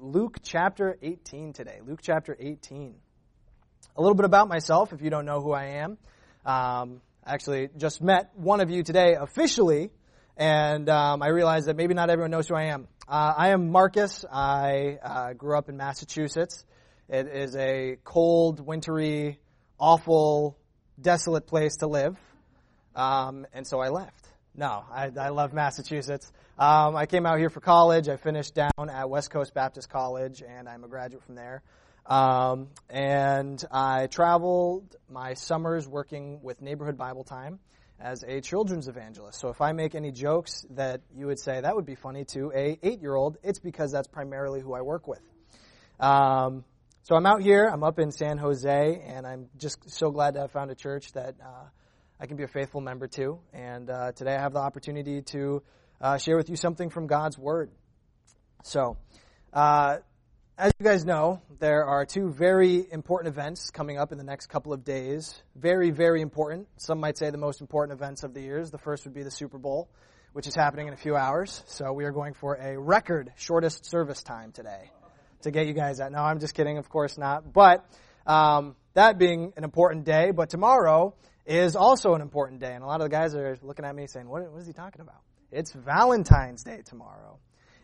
Luke chapter 18 today. Luke chapter 18. A little bit about myself, if you don't know who I am. Um, actually, just met one of you today officially, and um, I realized that maybe not everyone knows who I am. Uh, I am Marcus. I uh, grew up in Massachusetts. It is a cold, wintry, awful, desolate place to live, um, and so I left. No, I, I love Massachusetts. Um, I came out here for college. I finished down at West Coast Baptist College, and I'm a graduate from there. Um, and I traveled my summers working with Neighborhood Bible Time as a children's evangelist. So if I make any jokes that you would say that would be funny to a eight-year-old, it's because that's primarily who I work with. Um, so I'm out here. I'm up in San Jose, and I'm just so glad to have found a church that uh, I can be a faithful member too. And uh, today I have the opportunity to uh, share with you something from God's Word. So, uh, as you guys know, there are two very important events coming up in the next couple of days. Very, very important. Some might say the most important events of the years. The first would be the Super Bowl, which is happening in a few hours. So we are going for a record shortest service time today to get you guys out. No, I'm just kidding. Of course not. But um, that being an important day, but tomorrow is also an important day. And a lot of the guys are looking at me saying, what, what is he talking about? It's Valentine's Day tomorrow.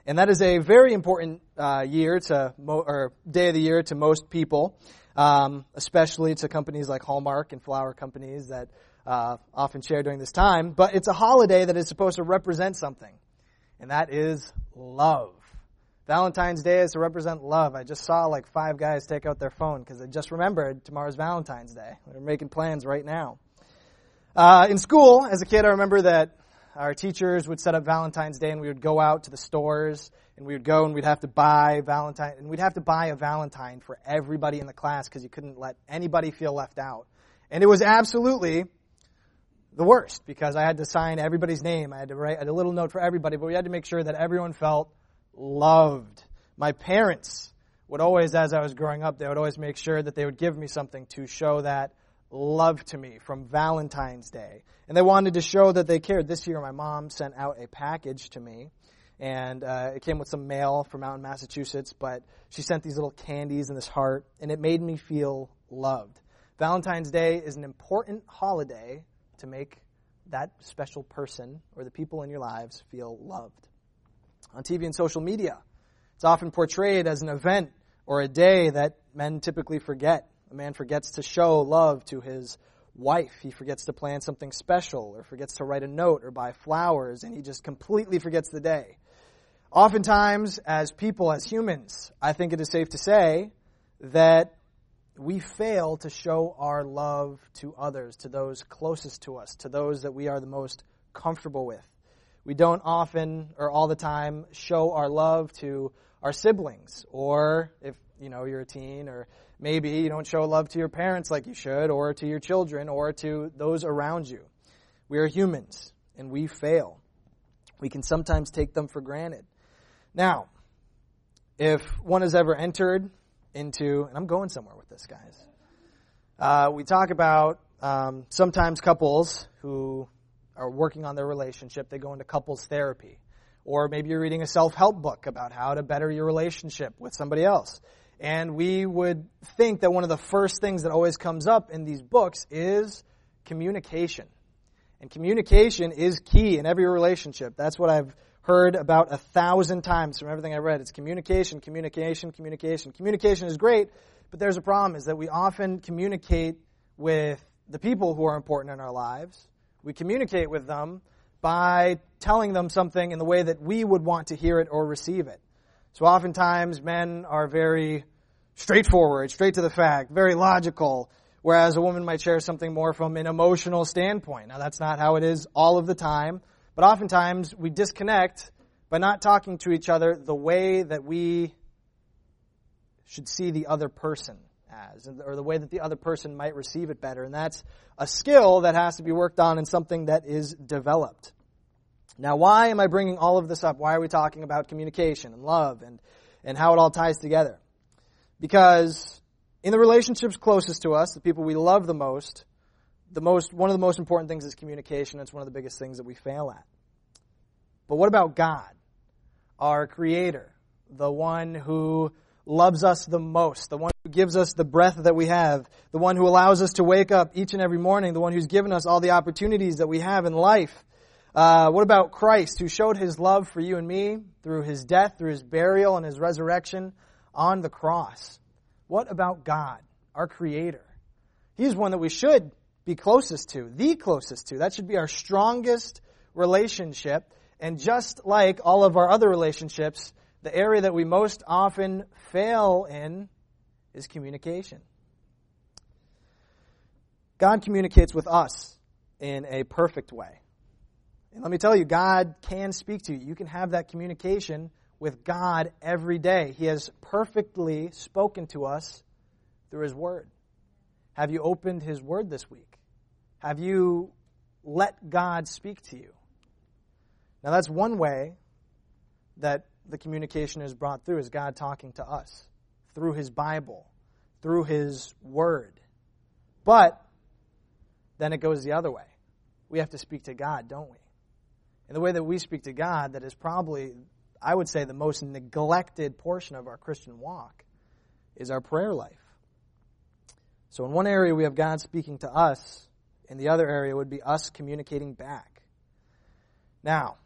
And that is a very important uh, year to, mo- or day of the year to most people, um, especially to companies like Hallmark and flower companies that uh, often share during this time. But it's a holiday that is supposed to represent something, and that is love. Valentine's Day is to represent love. I just saw like five guys take out their phone because they just remembered tomorrow's Valentine's Day. They're making plans right now. Uh, in school, as a kid, I remember that our teachers would set up Valentine's Day and we would go out to the stores and we would go and we'd have to buy Valentine and we'd have to buy a Valentine for everybody in the class because you couldn't let anybody feel left out. And it was absolutely the worst because I had to sign everybody's name. I had to write a little note for everybody, but we had to make sure that everyone felt loved. My parents would always, as I was growing up, they would always make sure that they would give me something to show that love to me from Valentine's Day. And they wanted to show that they cared. This year, my mom sent out a package to me, and uh, it came with some mail from out in Massachusetts, but she sent these little candies and this heart, and it made me feel loved. Valentine's Day is an important holiday to make that special person or the people in your lives feel loved. On TV and social media, it's often portrayed as an event or a day that men typically forget a man forgets to show love to his wife. He forgets to plan something special or forgets to write a note or buy flowers and he just completely forgets the day. Oftentimes, as people, as humans, I think it is safe to say that we fail to show our love to others, to those closest to us, to those that we are the most comfortable with. We don't often or all the time show our love to our siblings or if you know you're a teen or Maybe you don't show love to your parents like you should, or to your children, or to those around you. We are humans, and we fail. We can sometimes take them for granted. Now, if one has ever entered into, and I'm going somewhere with this, guys, uh, we talk about um, sometimes couples who are working on their relationship, they go into couples therapy. Or maybe you're reading a self help book about how to better your relationship with somebody else. And we would think that one of the first things that always comes up in these books is communication. And communication is key in every relationship. That's what I've heard about a thousand times from everything I read. It's communication, communication, communication. Communication is great, but there's a problem is that we often communicate with the people who are important in our lives. We communicate with them by telling them something in the way that we would want to hear it or receive it. So oftentimes men are very straightforward, straight to the fact, very logical, whereas a woman might share something more from an emotional standpoint. Now that's not how it is all of the time, but oftentimes we disconnect by not talking to each other the way that we should see the other person as, or the way that the other person might receive it better. And that's a skill that has to be worked on and something that is developed. Now, why am I bringing all of this up? Why are we talking about communication and love and, and how it all ties together? Because in the relationships closest to us, the people we love the most, the most, one of the most important things is communication. It's one of the biggest things that we fail at. But what about God? Our creator, the one who loves us the most, the one who gives us the breath that we have, the one who allows us to wake up each and every morning, the one who's given us all the opportunities that we have in life. Uh, what about Christ, who showed his love for you and me through his death, through his burial, and his resurrection on the cross? What about God, our Creator? He's one that we should be closest to, the closest to. That should be our strongest relationship. And just like all of our other relationships, the area that we most often fail in is communication. God communicates with us in a perfect way. And let me tell you, God can speak to you. You can have that communication with God every day. He has perfectly spoken to us through His Word. Have you opened His Word this week? Have you let God speak to you? Now, that's one way that the communication is brought through is God talking to us through His Bible, through His Word. But then it goes the other way. We have to speak to God, don't we? And the way that we speak to God, that is probably, I would say, the most neglected portion of our Christian walk, is our prayer life. So, in one area, we have God speaking to us, in the other area would be us communicating back. Now,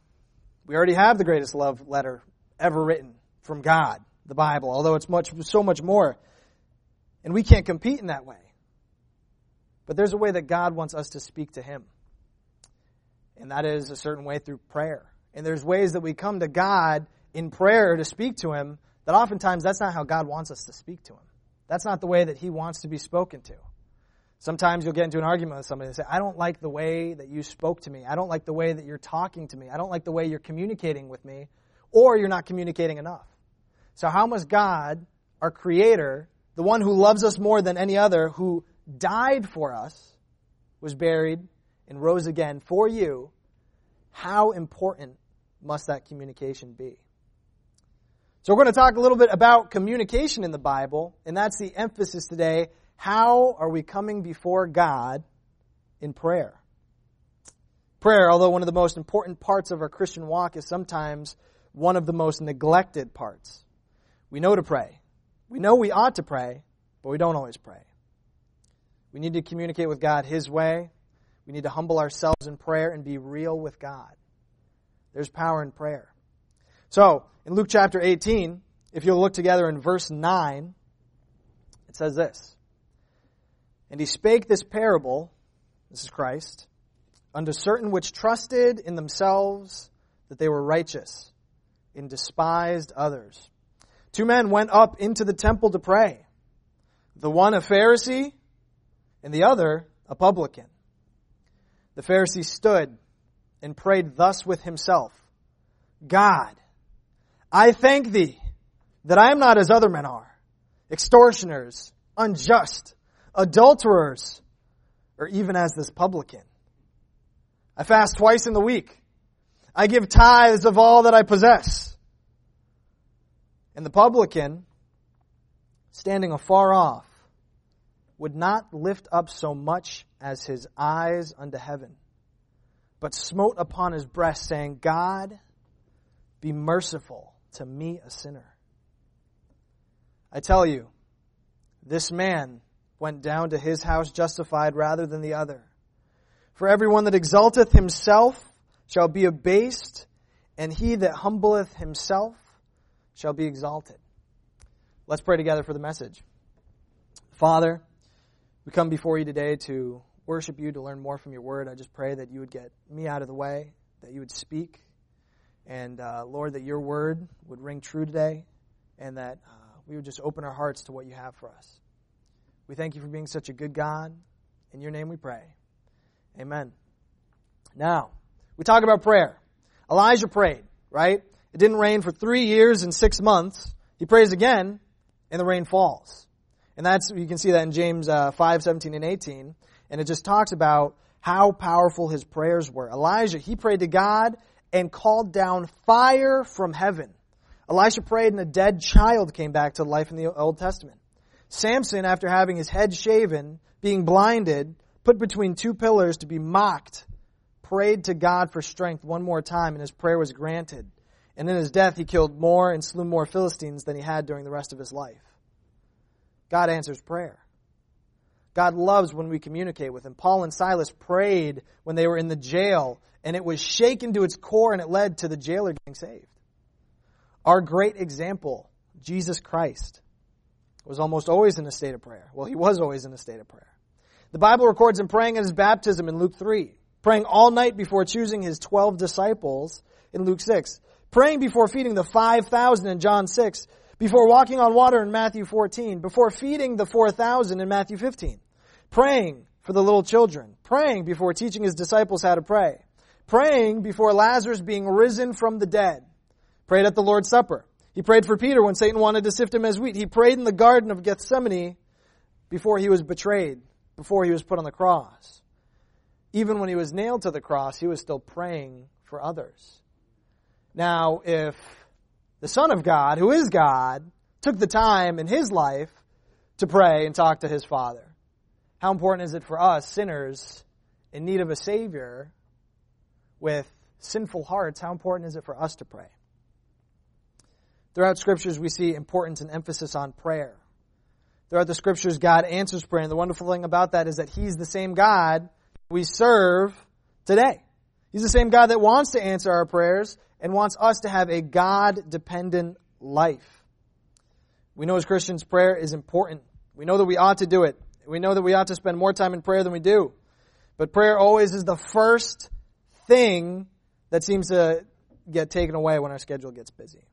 we already have the greatest love letter ever written from God, the Bible, although it's much, so much more. And we can't compete in that way. But there's a way that God wants us to speak to Him. And that is a certain way through prayer. And there's ways that we come to God in prayer to speak to Him that oftentimes that's not how God wants us to speak to Him. That's not the way that He wants to be spoken to. Sometimes you'll get into an argument with somebody and say, I don't like the way that you spoke to me. I don't like the way that you're talking to me. I don't like the way you're communicating with me or you're not communicating enough. So how must God, our creator, the one who loves us more than any other, who died for us, was buried, and rose again for you, how important must that communication be? So we're going to talk a little bit about communication in the Bible, and that's the emphasis today. How are we coming before God in prayer? Prayer, although one of the most important parts of our Christian walk, is sometimes one of the most neglected parts. We know to pray. We know we ought to pray, but we don't always pray. We need to communicate with God His way. We need to humble ourselves in prayer and be real with God. There's power in prayer. So, in Luke chapter 18, if you'll look together in verse 9, it says this And he spake this parable, this is Christ, unto certain which trusted in themselves that they were righteous and despised others. Two men went up into the temple to pray. The one a Pharisee and the other a publican. The Pharisee stood and prayed thus with himself, God, I thank thee that I am not as other men are, extortioners, unjust, adulterers, or even as this publican. I fast twice in the week. I give tithes of all that I possess. And the publican, standing afar off, would not lift up so much as his eyes unto heaven, but smote upon his breast, saying, God, be merciful to me, a sinner. I tell you, this man went down to his house justified rather than the other. For everyone that exalteth himself shall be abased, and he that humbleth himself shall be exalted. Let's pray together for the message. Father, we come before you today to worship you, to learn more from your word. I just pray that you would get me out of the way, that you would speak, and uh, Lord, that your word would ring true today, and that uh, we would just open our hearts to what you have for us. We thank you for being such a good God. In your name we pray. Amen. Now, we talk about prayer. Elijah prayed, right? It didn't rain for three years and six months. He prays again, and the rain falls. And that's, you can see that in James uh, 5, 17 and 18. And it just talks about how powerful his prayers were. Elijah, he prayed to God and called down fire from heaven. Elisha prayed and a dead child came back to life in the Old Testament. Samson, after having his head shaven, being blinded, put between two pillars to be mocked, prayed to God for strength one more time, and his prayer was granted. And in his death, he killed more and slew more Philistines than he had during the rest of his life. God answers prayer. God loves when we communicate with him. Paul and Silas prayed when they were in the jail, and it was shaken to its core, and it led to the jailer getting saved. Our great example, Jesus Christ, was almost always in a state of prayer. Well, he was always in a state of prayer. The Bible records him praying at his baptism in Luke 3, praying all night before choosing his 12 disciples in Luke 6, praying before feeding the 5,000 in John 6, before walking on water in Matthew 14, before feeding the 4,000 in Matthew 15, praying for the little children, praying before teaching his disciples how to pray, praying before Lazarus being risen from the dead, prayed at the Lord's Supper. He prayed for Peter when Satan wanted to sift him as wheat. He prayed in the Garden of Gethsemane before he was betrayed, before he was put on the cross. Even when he was nailed to the cross, he was still praying for others. Now, if the Son of God, who is God, took the time in his life to pray and talk to his Father. How important is it for us, sinners, in need of a Savior, with sinful hearts, how important is it for us to pray? Throughout scriptures, we see importance and emphasis on prayer. Throughout the scriptures, God answers prayer. And the wonderful thing about that is that He's the same God we serve today. He's the same God that wants to answer our prayers and wants us to have a God dependent life. We know as Christians, prayer is important. We know that we ought to do it. We know that we ought to spend more time in prayer than we do. But prayer always is the first thing that seems to get taken away when our schedule gets busy.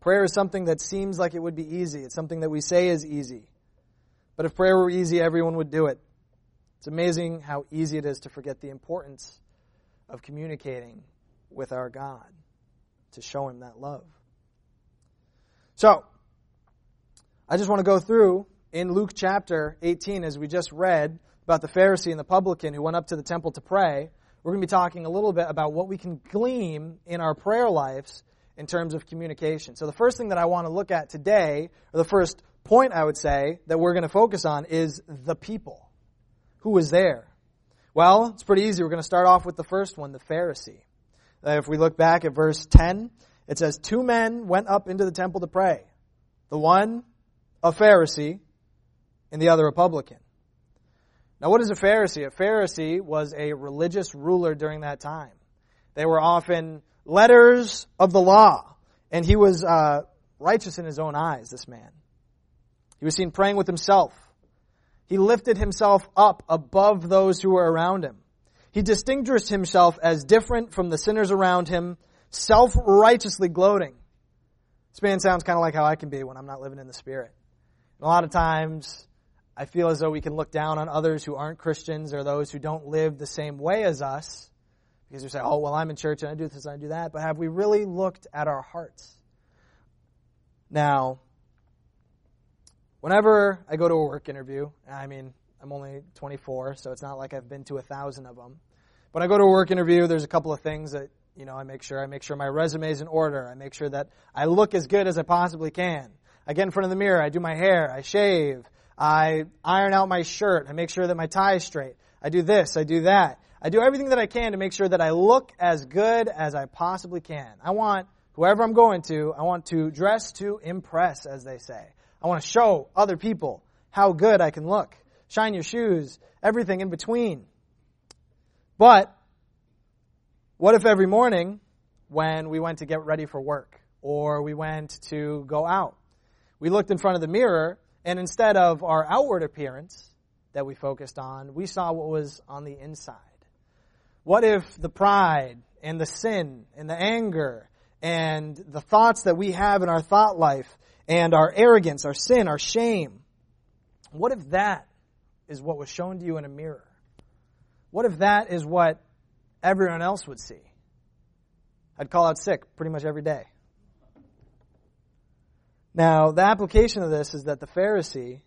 Prayer is something that seems like it would be easy. It's something that we say is easy. But if prayer were easy, everyone would do it. It's amazing how easy it is to forget the importance of communicating with our God to show him that love. So, I just want to go through in Luke chapter 18, as we just read about the Pharisee and the publican who went up to the temple to pray. We're going to be talking a little bit about what we can glean in our prayer lives in terms of communication. So, the first thing that I want to look at today, or the first point I would say that we're going to focus on, is the people. Who was there? Well, it's pretty easy. We're going to start off with the first one, the Pharisee. Uh, if we look back at verse 10, it says, Two men went up into the temple to pray. The one, a Pharisee, and the other, a publican. Now, what is a Pharisee? A Pharisee was a religious ruler during that time. They were often letters of the law, and he was uh, righteous in his own eyes, this man. He was seen praying with himself. He lifted himself up above those who were around him. He distinguished himself as different from the sinners around him, self-righteously gloating. This man sounds kind of like how I can be when I'm not living in the Spirit. And a lot of times, I feel as though we can look down on others who aren't Christians or those who don't live the same way as us because we say, oh, well, I'm in church and I do this and I do that. But have we really looked at our hearts? Now, whenever I go to a work interview, I mean, I'm only 24, so it's not like I've been to a thousand of them. When I go to a work interview, there's a couple of things that you know I make sure. I make sure my resume is in order. I make sure that I look as good as I possibly can. I get in front of the mirror. I do my hair. I shave. I iron out my shirt. I make sure that my tie is straight. I do this. I do that. I do everything that I can to make sure that I look as good as I possibly can. I want whoever I'm going to, I want to dress to impress, as they say. I want to show other people how good I can look shine your shoes, everything in between. But what if every morning when we went to get ready for work or we went to go out, we looked in front of the mirror and instead of our outward appearance that we focused on, we saw what was on the inside? What if the pride and the sin and the anger and the thoughts that we have in our thought life and our arrogance, our sin, our shame, what if that is what was shown to you in a mirror? What if that is what everyone else would see? I'd call out sick pretty much every day. Now, the application of this is that the Pharisee,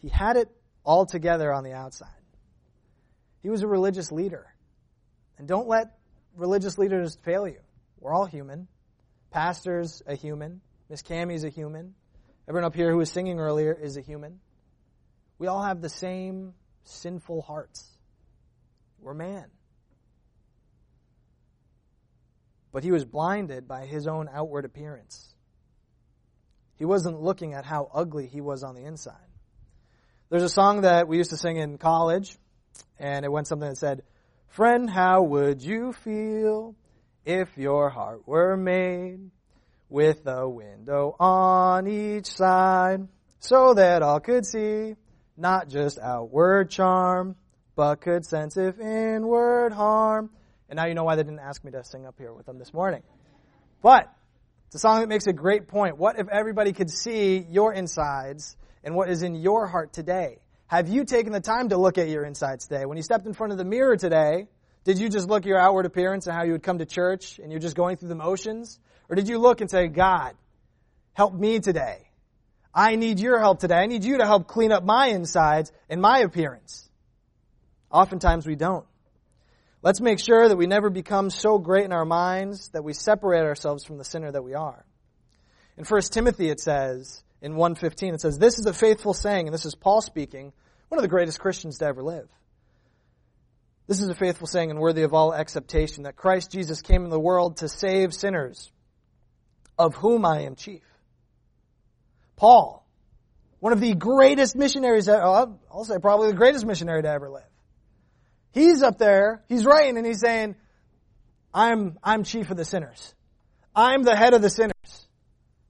he had it all together on the outside. He was a religious leader. And don't let religious leaders fail you. We're all human. Pastor's a human. Miss Cammie's a human. Everyone up here who was singing earlier is a human. We all have the same sinful hearts. We're man. but he was blinded by his own outward appearance. He wasn't looking at how ugly he was on the inside. There's a song that we used to sing in college, and it went something that said, Friend, how would you feel if your heart were made with a window on each side so that all could see not just outward charm, but could sense if inward harm? And now you know why they didn't ask me to sing up here with them this morning. But it's a song that makes a great point. What if everybody could see your insides and what is in your heart today? Have you taken the time to look at your insides today? When you stepped in front of the mirror today, did you just look at your outward appearance and how you would come to church and you're just going through the motions? Or did you look and say, God, help me today? I need your help today. I need you to help clean up my insides and my appearance. Oftentimes we don't. Let's make sure that we never become so great in our minds that we separate ourselves from the sinner that we are. In 1 Timothy it says, in 1.15, it says, This is a faithful saying, and this is Paul speaking, one of the greatest Christians to ever live. This is a faithful saying and worthy of all acceptation that Christ Jesus came in the world to save sinners, of whom I am chief. Paul, one of the greatest missionaries, uh, I'll say probably the greatest missionary to ever live. He's up there, he's writing and he's saying, I'm, I'm chief of the sinners. I'm the head of the sinners.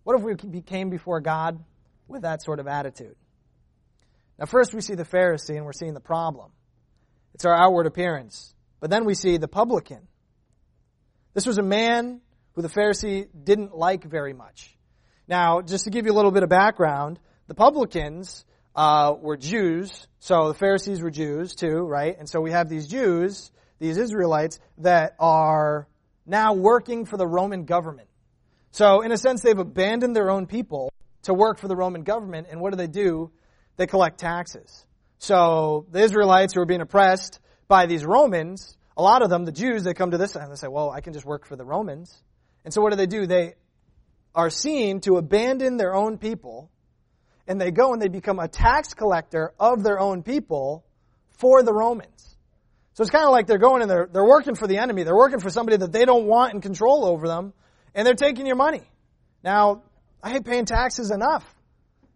What if we came before God with that sort of attitude? Now first we see the Pharisee and we're seeing the problem. It's our outward appearance. But then we see the publican. This was a man who the Pharisee didn't like very much. Now, just to give you a little bit of background, the publicans uh, were Jews, so the Pharisees were Jews too, right? And so we have these Jews, these Israelites, that are now working for the Roman government. So, in a sense, they've abandoned their own people to work for the Roman government, and what do they do? They collect taxes. So, the Israelites who are being oppressed by these Romans, a lot of them, the Jews, they come to this and they say, well, I can just work for the Romans. And so what do they do? They are seen to abandon their own people and they go and they become a tax collector of their own people for the Romans. So it's kind of like they're going and they're, they're working for the enemy. They're working for somebody that they don't want in control over them, and they're taking your money. Now, I hate paying taxes enough.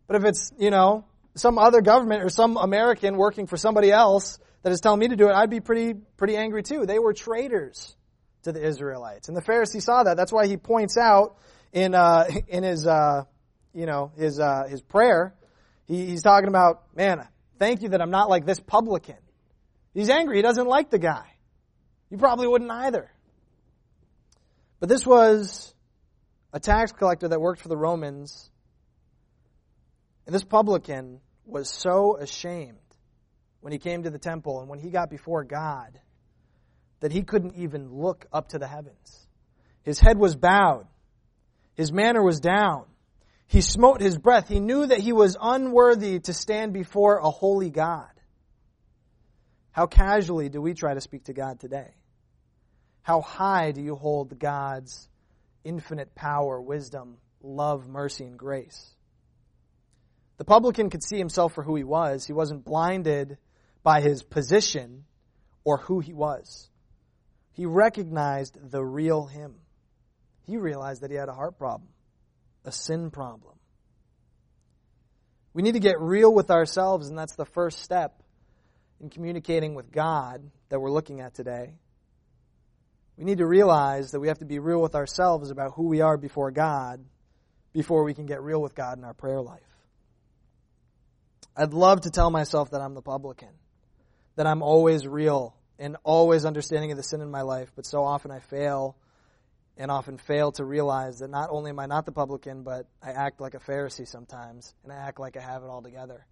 But if it's, you know, some other government or some American working for somebody else that is telling me to do it, I'd be pretty, pretty angry too. They were traitors to the Israelites. And the Pharisee saw that. That's why he points out in, uh, in his, uh, you know, his, uh, his prayer, he, he's talking about, man, thank you that I'm not like this publican. He's angry. He doesn't like the guy. You probably wouldn't either. But this was a tax collector that worked for the Romans. And this publican was so ashamed when he came to the temple and when he got before God that he couldn't even look up to the heavens. His head was bowed. His manner was down. He smote his breath. He knew that he was unworthy to stand before a holy God. How casually do we try to speak to God today? How high do you hold God's infinite power, wisdom, love, mercy, and grace? The publican could see himself for who he was. He wasn't blinded by his position or who he was. He recognized the real him. He realized that he had a heart problem a sin problem. We need to get real with ourselves, and that's the first step in communicating with God that we're looking at today. We need to realize that we have to be real with ourselves about who we are before God before we can get real with God in our prayer life. I'd love to tell myself that I'm the publican, that I'm always real and always understanding of the sin in my life, but so often I fail and often fail to realize that not only am I not the publican, but I act like a Pharisee sometimes, and I act like I have it all together.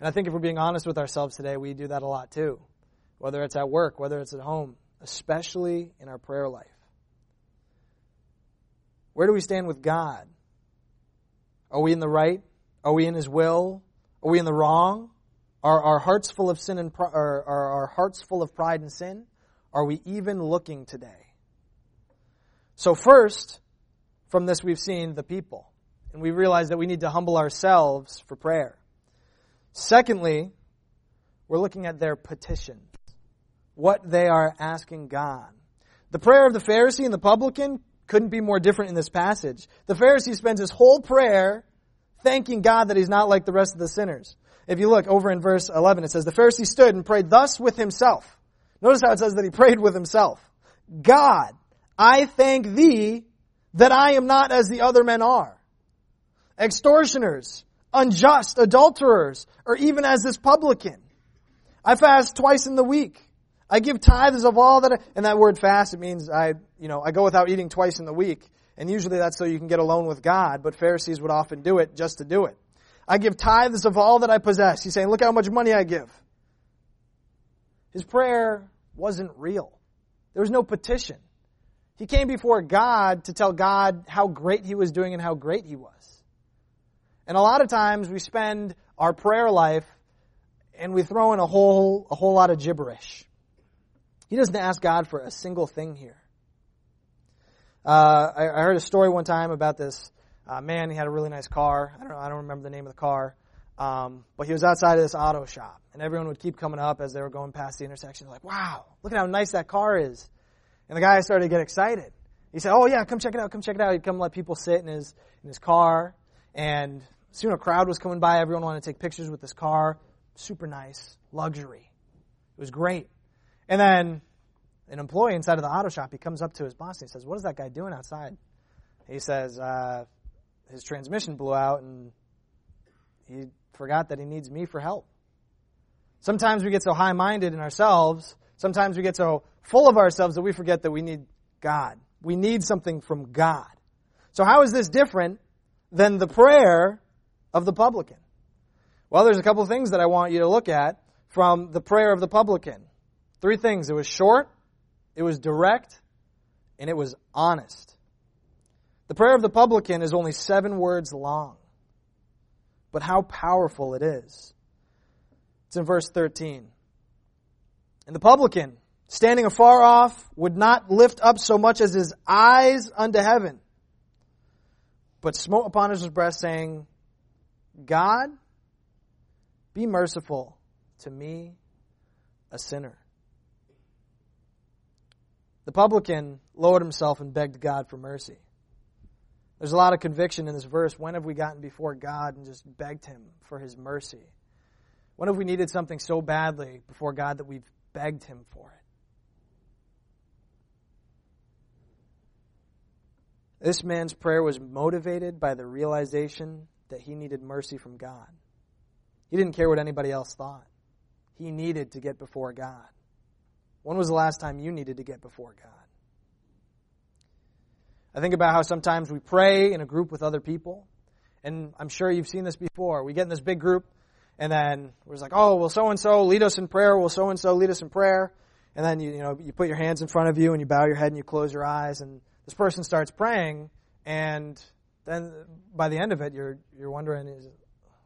And I think if we're being honest with ourselves today, we do that a lot too. Whether it's at work, whether it's at home, especially in our prayer life. Where do we stand with God? Are we in the right? Are we in His will? Are we in the wrong? Are our hearts full of sin and are, are our hearts full of pride and sin? Are we even looking today? So first, from this we've seen the people. And we realize that we need to humble ourselves for prayer. Secondly, we're looking at their petitions. What they are asking God. The prayer of the Pharisee and the publican couldn't be more different in this passage. The Pharisee spends his whole prayer thanking God that he's not like the rest of the sinners. If you look over in verse 11, it says, The Pharisee stood and prayed thus with himself. Notice how it says that he prayed with himself. God, I thank thee that I am not as the other men are. Extortioners, unjust, adulterers, or even as this publican. I fast twice in the week. I give tithes of all that I, and that word fast, it means I, you know, I go without eating twice in the week. And usually that's so you can get alone with God, but Pharisees would often do it just to do it. I give tithes of all that I possess. He's saying, look how much money I give. His prayer wasn't real. There was no petition. He came before God to tell God how great he was doing and how great he was. And a lot of times we spend our prayer life and we throw in a whole, a whole lot of gibberish. He doesn't ask God for a single thing here. Uh, I, I, heard a story one time about this uh, man. He had a really nice car. I don't know. I don't remember the name of the car. Um, but he was outside of this auto shop, and everyone would keep coming up as they were going past the intersection. Like, wow, look at how nice that car is. And the guy started to get excited. He said, "Oh yeah, come check it out. Come check it out." He'd come let people sit in his in his car, and soon a crowd was coming by. Everyone wanted to take pictures with this car. Super nice, luxury. It was great. And then an employee inside of the auto shop, he comes up to his boss and he says, What is that guy doing outside? He says, uh, His transmission blew out and he forgot that he needs me for help. Sometimes we get so high minded in ourselves, sometimes we get so full of ourselves that we forget that we need God. We need something from God. So, how is this different than the prayer of the publican? Well, there's a couple of things that I want you to look at from the prayer of the publican. Three things. It was short, it was direct, and it was honest. The prayer of the publican is only seven words long, but how powerful it is. It's in verse 13. And the publican, standing afar off, would not lift up so much as his eyes unto heaven, but smote upon his breast, saying, God, be merciful to me, a sinner. The publican lowered himself and begged God for mercy. There's a lot of conviction in this verse. When have we gotten before God and just begged Him for His mercy? When have we needed something so badly before God that we've begged Him for it? This man's prayer was motivated by the realization that he needed mercy from God. He didn't care what anybody else thought. He needed to get before God. When was the last time you needed to get before God? I think about how sometimes we pray in a group with other people, and I'm sure you've seen this before. We get in this big group, and then we're like, oh, will so and so lead us in prayer? Will so and so lead us in prayer? And then you, you know you put your hands in front of you and you bow your head and you close your eyes, and this person starts praying, and then by the end of it, you're you're wondering,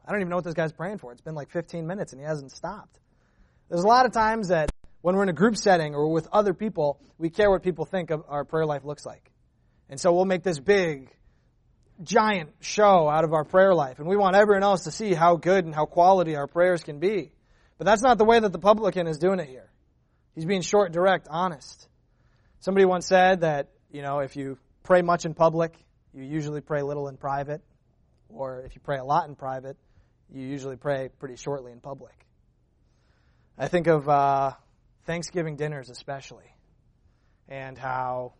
I don't even know what this guy's praying for. It's been like 15 minutes and he hasn't stopped. There's a lot of times that when we're in a group setting or with other people, we care what people think of our prayer life looks like. And so we'll make this big, giant show out of our prayer life. And we want everyone else to see how good and how quality our prayers can be. But that's not the way that the publican is doing it here. He's being short, direct, honest. Somebody once said that, you know, if you pray much in public, you usually pray little in private. Or if you pray a lot in private, you usually pray pretty shortly in public. I think of uh, Thanksgiving dinners especially, and how,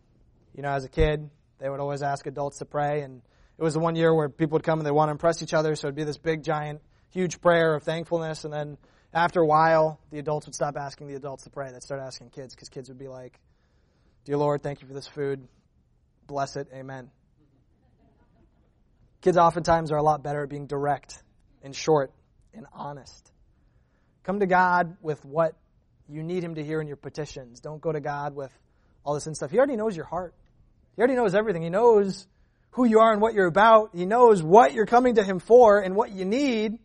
you know, as a kid, they would always ask adults to pray, and it was the one year where people would come and they want to impress each other, so it'd be this big, giant, huge prayer of thankfulness, and then after a while, the adults would stop asking the adults to pray. They'd start asking kids, because kids would be like, Dear Lord, thank you for this food. Bless it. Amen. Kids oftentimes are a lot better at being direct and short and honest. Come to God with what you need Him to hear in your petitions. Don't go to God with all this and stuff. He already knows your heart. He already knows everything. He knows who you are and what you're about. He knows what you're coming to Him for and what you need.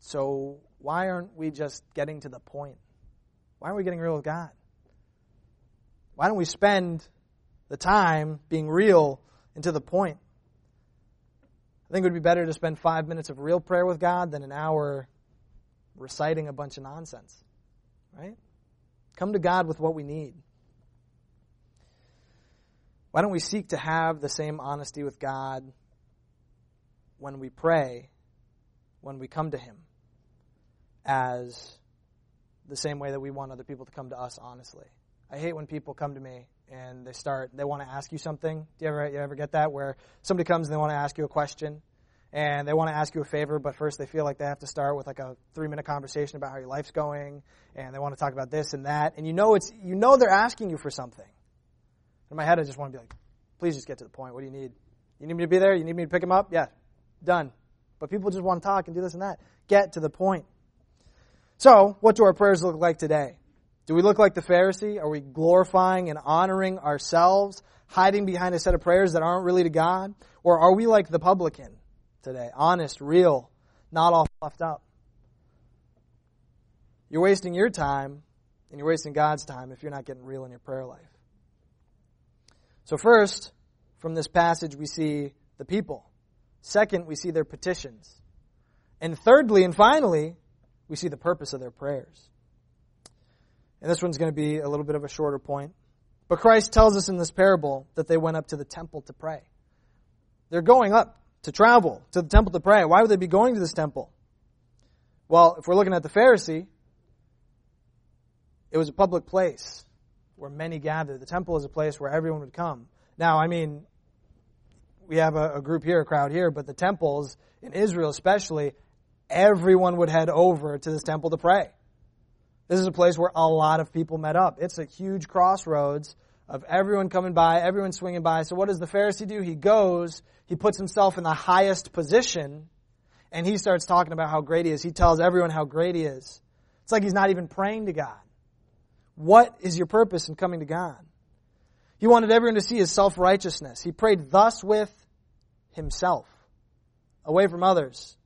So why aren't we just getting to the point? Why aren't we getting real with God? Why don't we spend the time being real and to the point? I think it would be better to spend five minutes of real prayer with God than an hour reciting a bunch of nonsense. Right? Come to God with what we need. Why don't we seek to have the same honesty with God when we pray, when we come to Him, as the same way that we want other people to come to us honestly? I hate when people come to me and they start, they want to ask you something. Do you ever, you ever get that? Where somebody comes and they want to ask you a question and they want to ask you a favor, but first they feel like they have to start with like a three minute conversation about how your life's going, and they want to talk about this and that, and you know it's you know they're asking you for something. In my head, I just want to be like, please just get to the point. What do you need? You need me to be there? You need me to pick him up? Yeah, done. But people just want to talk and do this and that. Get to the point. So, what do our prayers look like today? Do we look like the Pharisee? Are we glorifying and honoring ourselves, hiding behind a set of prayers that aren't really to God? Or are we like the publican? today. Honest, real, not all fluffed up. You're wasting your time and you're wasting God's time if you're not getting real in your prayer life. So, first, from this passage, we see the people. Second, we see their petitions. And thirdly and finally, we see the purpose of their prayers. And this one's going to be a little bit of a shorter point. But Christ tells us in this parable that they went up to the temple to pray. They're going up to travel to the temple to pray. Why would they be going to this temple? Well, if we're looking at the Pharisee, it was a public place where many gathered. The temple is a place where everyone would come. Now, I mean, we have a, a group here, a crowd here, but the temples in Israel especially, everyone would head over to this temple to pray. This is a place where a lot of people met up. It's a huge crossroads of everyone coming by, everyone swinging by. So what does the Pharisee do? He goes, he puts himself in the highest position, and he starts talking about how great he is. He tells everyone how great he is. It's like he's not even praying to God. What is your purpose in coming to God? He wanted everyone to see his self-righteousness. He prayed thus with himself, away from others,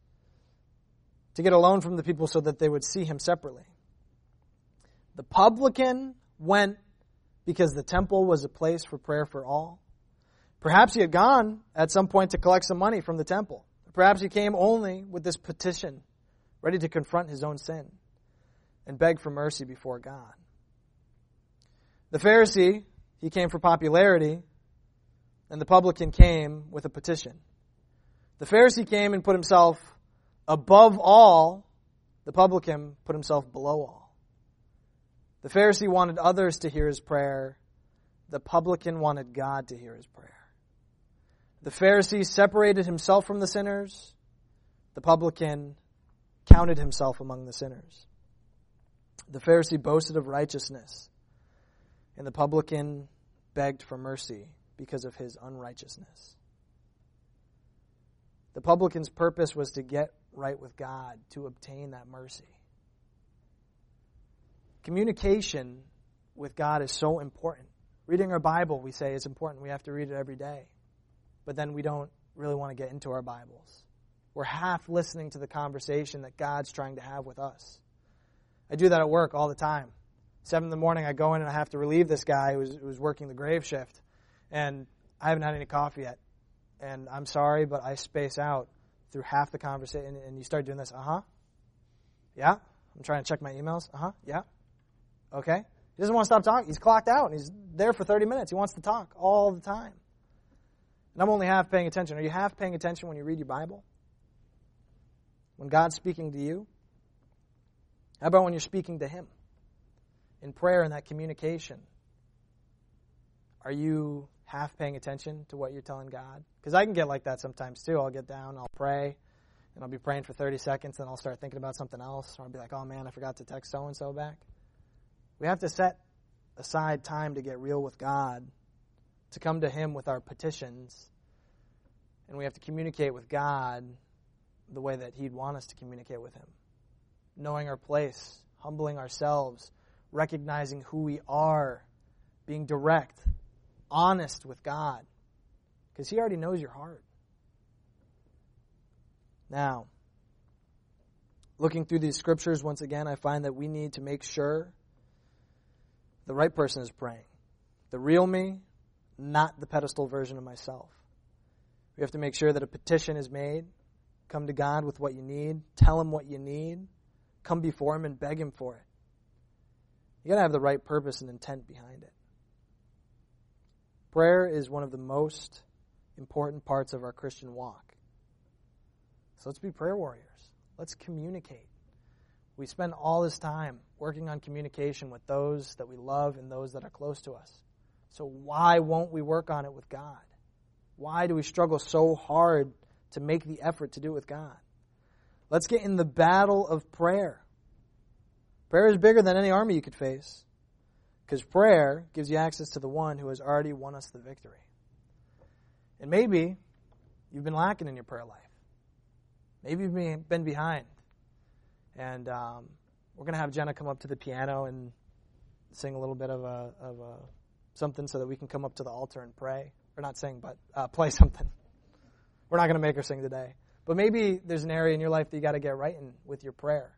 to get alone from the people so that they would see him separately. The publican went because the temple was a place for prayer for all. Perhaps he had gone at some point to collect some money from the temple. Perhaps he came only with this petition, ready to confront his own sin and beg for mercy before God. The Pharisee, he came for popularity, and the publican came with a petition. The Pharisee came and put himself above all, the publican put himself below all. The Pharisee wanted others to hear his prayer. The publican wanted God to hear his prayer. The Pharisee separated himself from the sinners. The publican counted himself among the sinners. The Pharisee boasted of righteousness, and the publican begged for mercy because of his unrighteousness. The publican's purpose was to get right with God, to obtain that mercy. Communication with God is so important. Reading our Bible, we say, is important. We have to read it every day. But then we don't really want to get into our Bibles. We're half listening to the conversation that God's trying to have with us. I do that at work all the time. Seven in the morning, I go in and I have to relieve this guy who's, who's working the grave shift. And I haven't had any coffee yet. And I'm sorry, but I space out through half the conversation. And you start doing this, uh huh. Yeah. I'm trying to check my emails. Uh huh. Yeah. Okay? He doesn't want to stop talking. He's clocked out and he's there for 30 minutes. He wants to talk all the time. And I'm only half paying attention. Are you half paying attention when you read your Bible? When God's speaking to you? How about when you're speaking to Him? In prayer and that communication. Are you half paying attention to what you're telling God? Because I can get like that sometimes too. I'll get down, I'll pray, and I'll be praying for 30 seconds, and I'll start thinking about something else. Or I'll be like, oh man, I forgot to text so and so back. We have to set aside time to get real with God, to come to Him with our petitions, and we have to communicate with God the way that He'd want us to communicate with Him. Knowing our place, humbling ourselves, recognizing who we are, being direct, honest with God, because He already knows your heart. Now, looking through these scriptures once again, I find that we need to make sure the right person is praying. The real me, not the pedestal version of myself. We have to make sure that a petition is made. Come to God with what you need. Tell Him what you need. Come before Him and beg Him for it. You got to have the right purpose and intent behind it. Prayer is one of the most important parts of our Christian walk. So let's be prayer warriors. Let's communicate. We spend all this time working on communication with those that we love and those that are close to us. So why won't we work on it with God? Why do we struggle so hard to make the effort to do it with God? Let's get in the battle of prayer. Prayer is bigger than any army you could face because prayer gives you access to the one who has already won us the victory. And maybe you've been lacking in your prayer life. Maybe you've been behind. And um, we're going to have Jenna come up to the piano and sing a little bit of a, of a something so that we can come up to the altar and pray. Or not sing, but uh, play something. We're not going to make her sing today. But maybe there's an area in your life that you got to get right in with your prayer.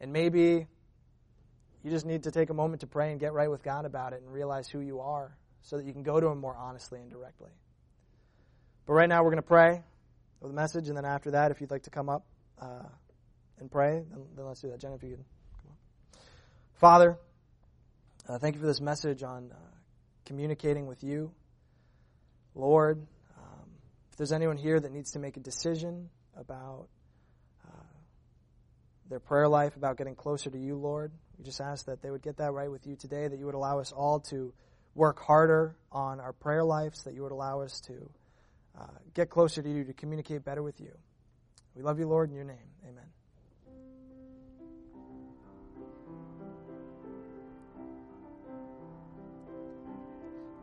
And maybe you just need to take a moment to pray and get right with God about it and realize who you are so that you can go to Him more honestly and directly. But right now, we're going to pray with a message, and then after that, if you'd like to come up uh, and pray, then, then, let's do that. Jenna, if you on. Father, uh, thank you for this message on uh, communicating with you. Lord, um, if there's anyone here that needs to make a decision about their prayer life, about getting closer to you, Lord. We just ask that they would get that right with you today, that you would allow us all to work harder on our prayer lives, that you would allow us to uh, get closer to you, to communicate better with you. We love you, Lord, in your name. Amen.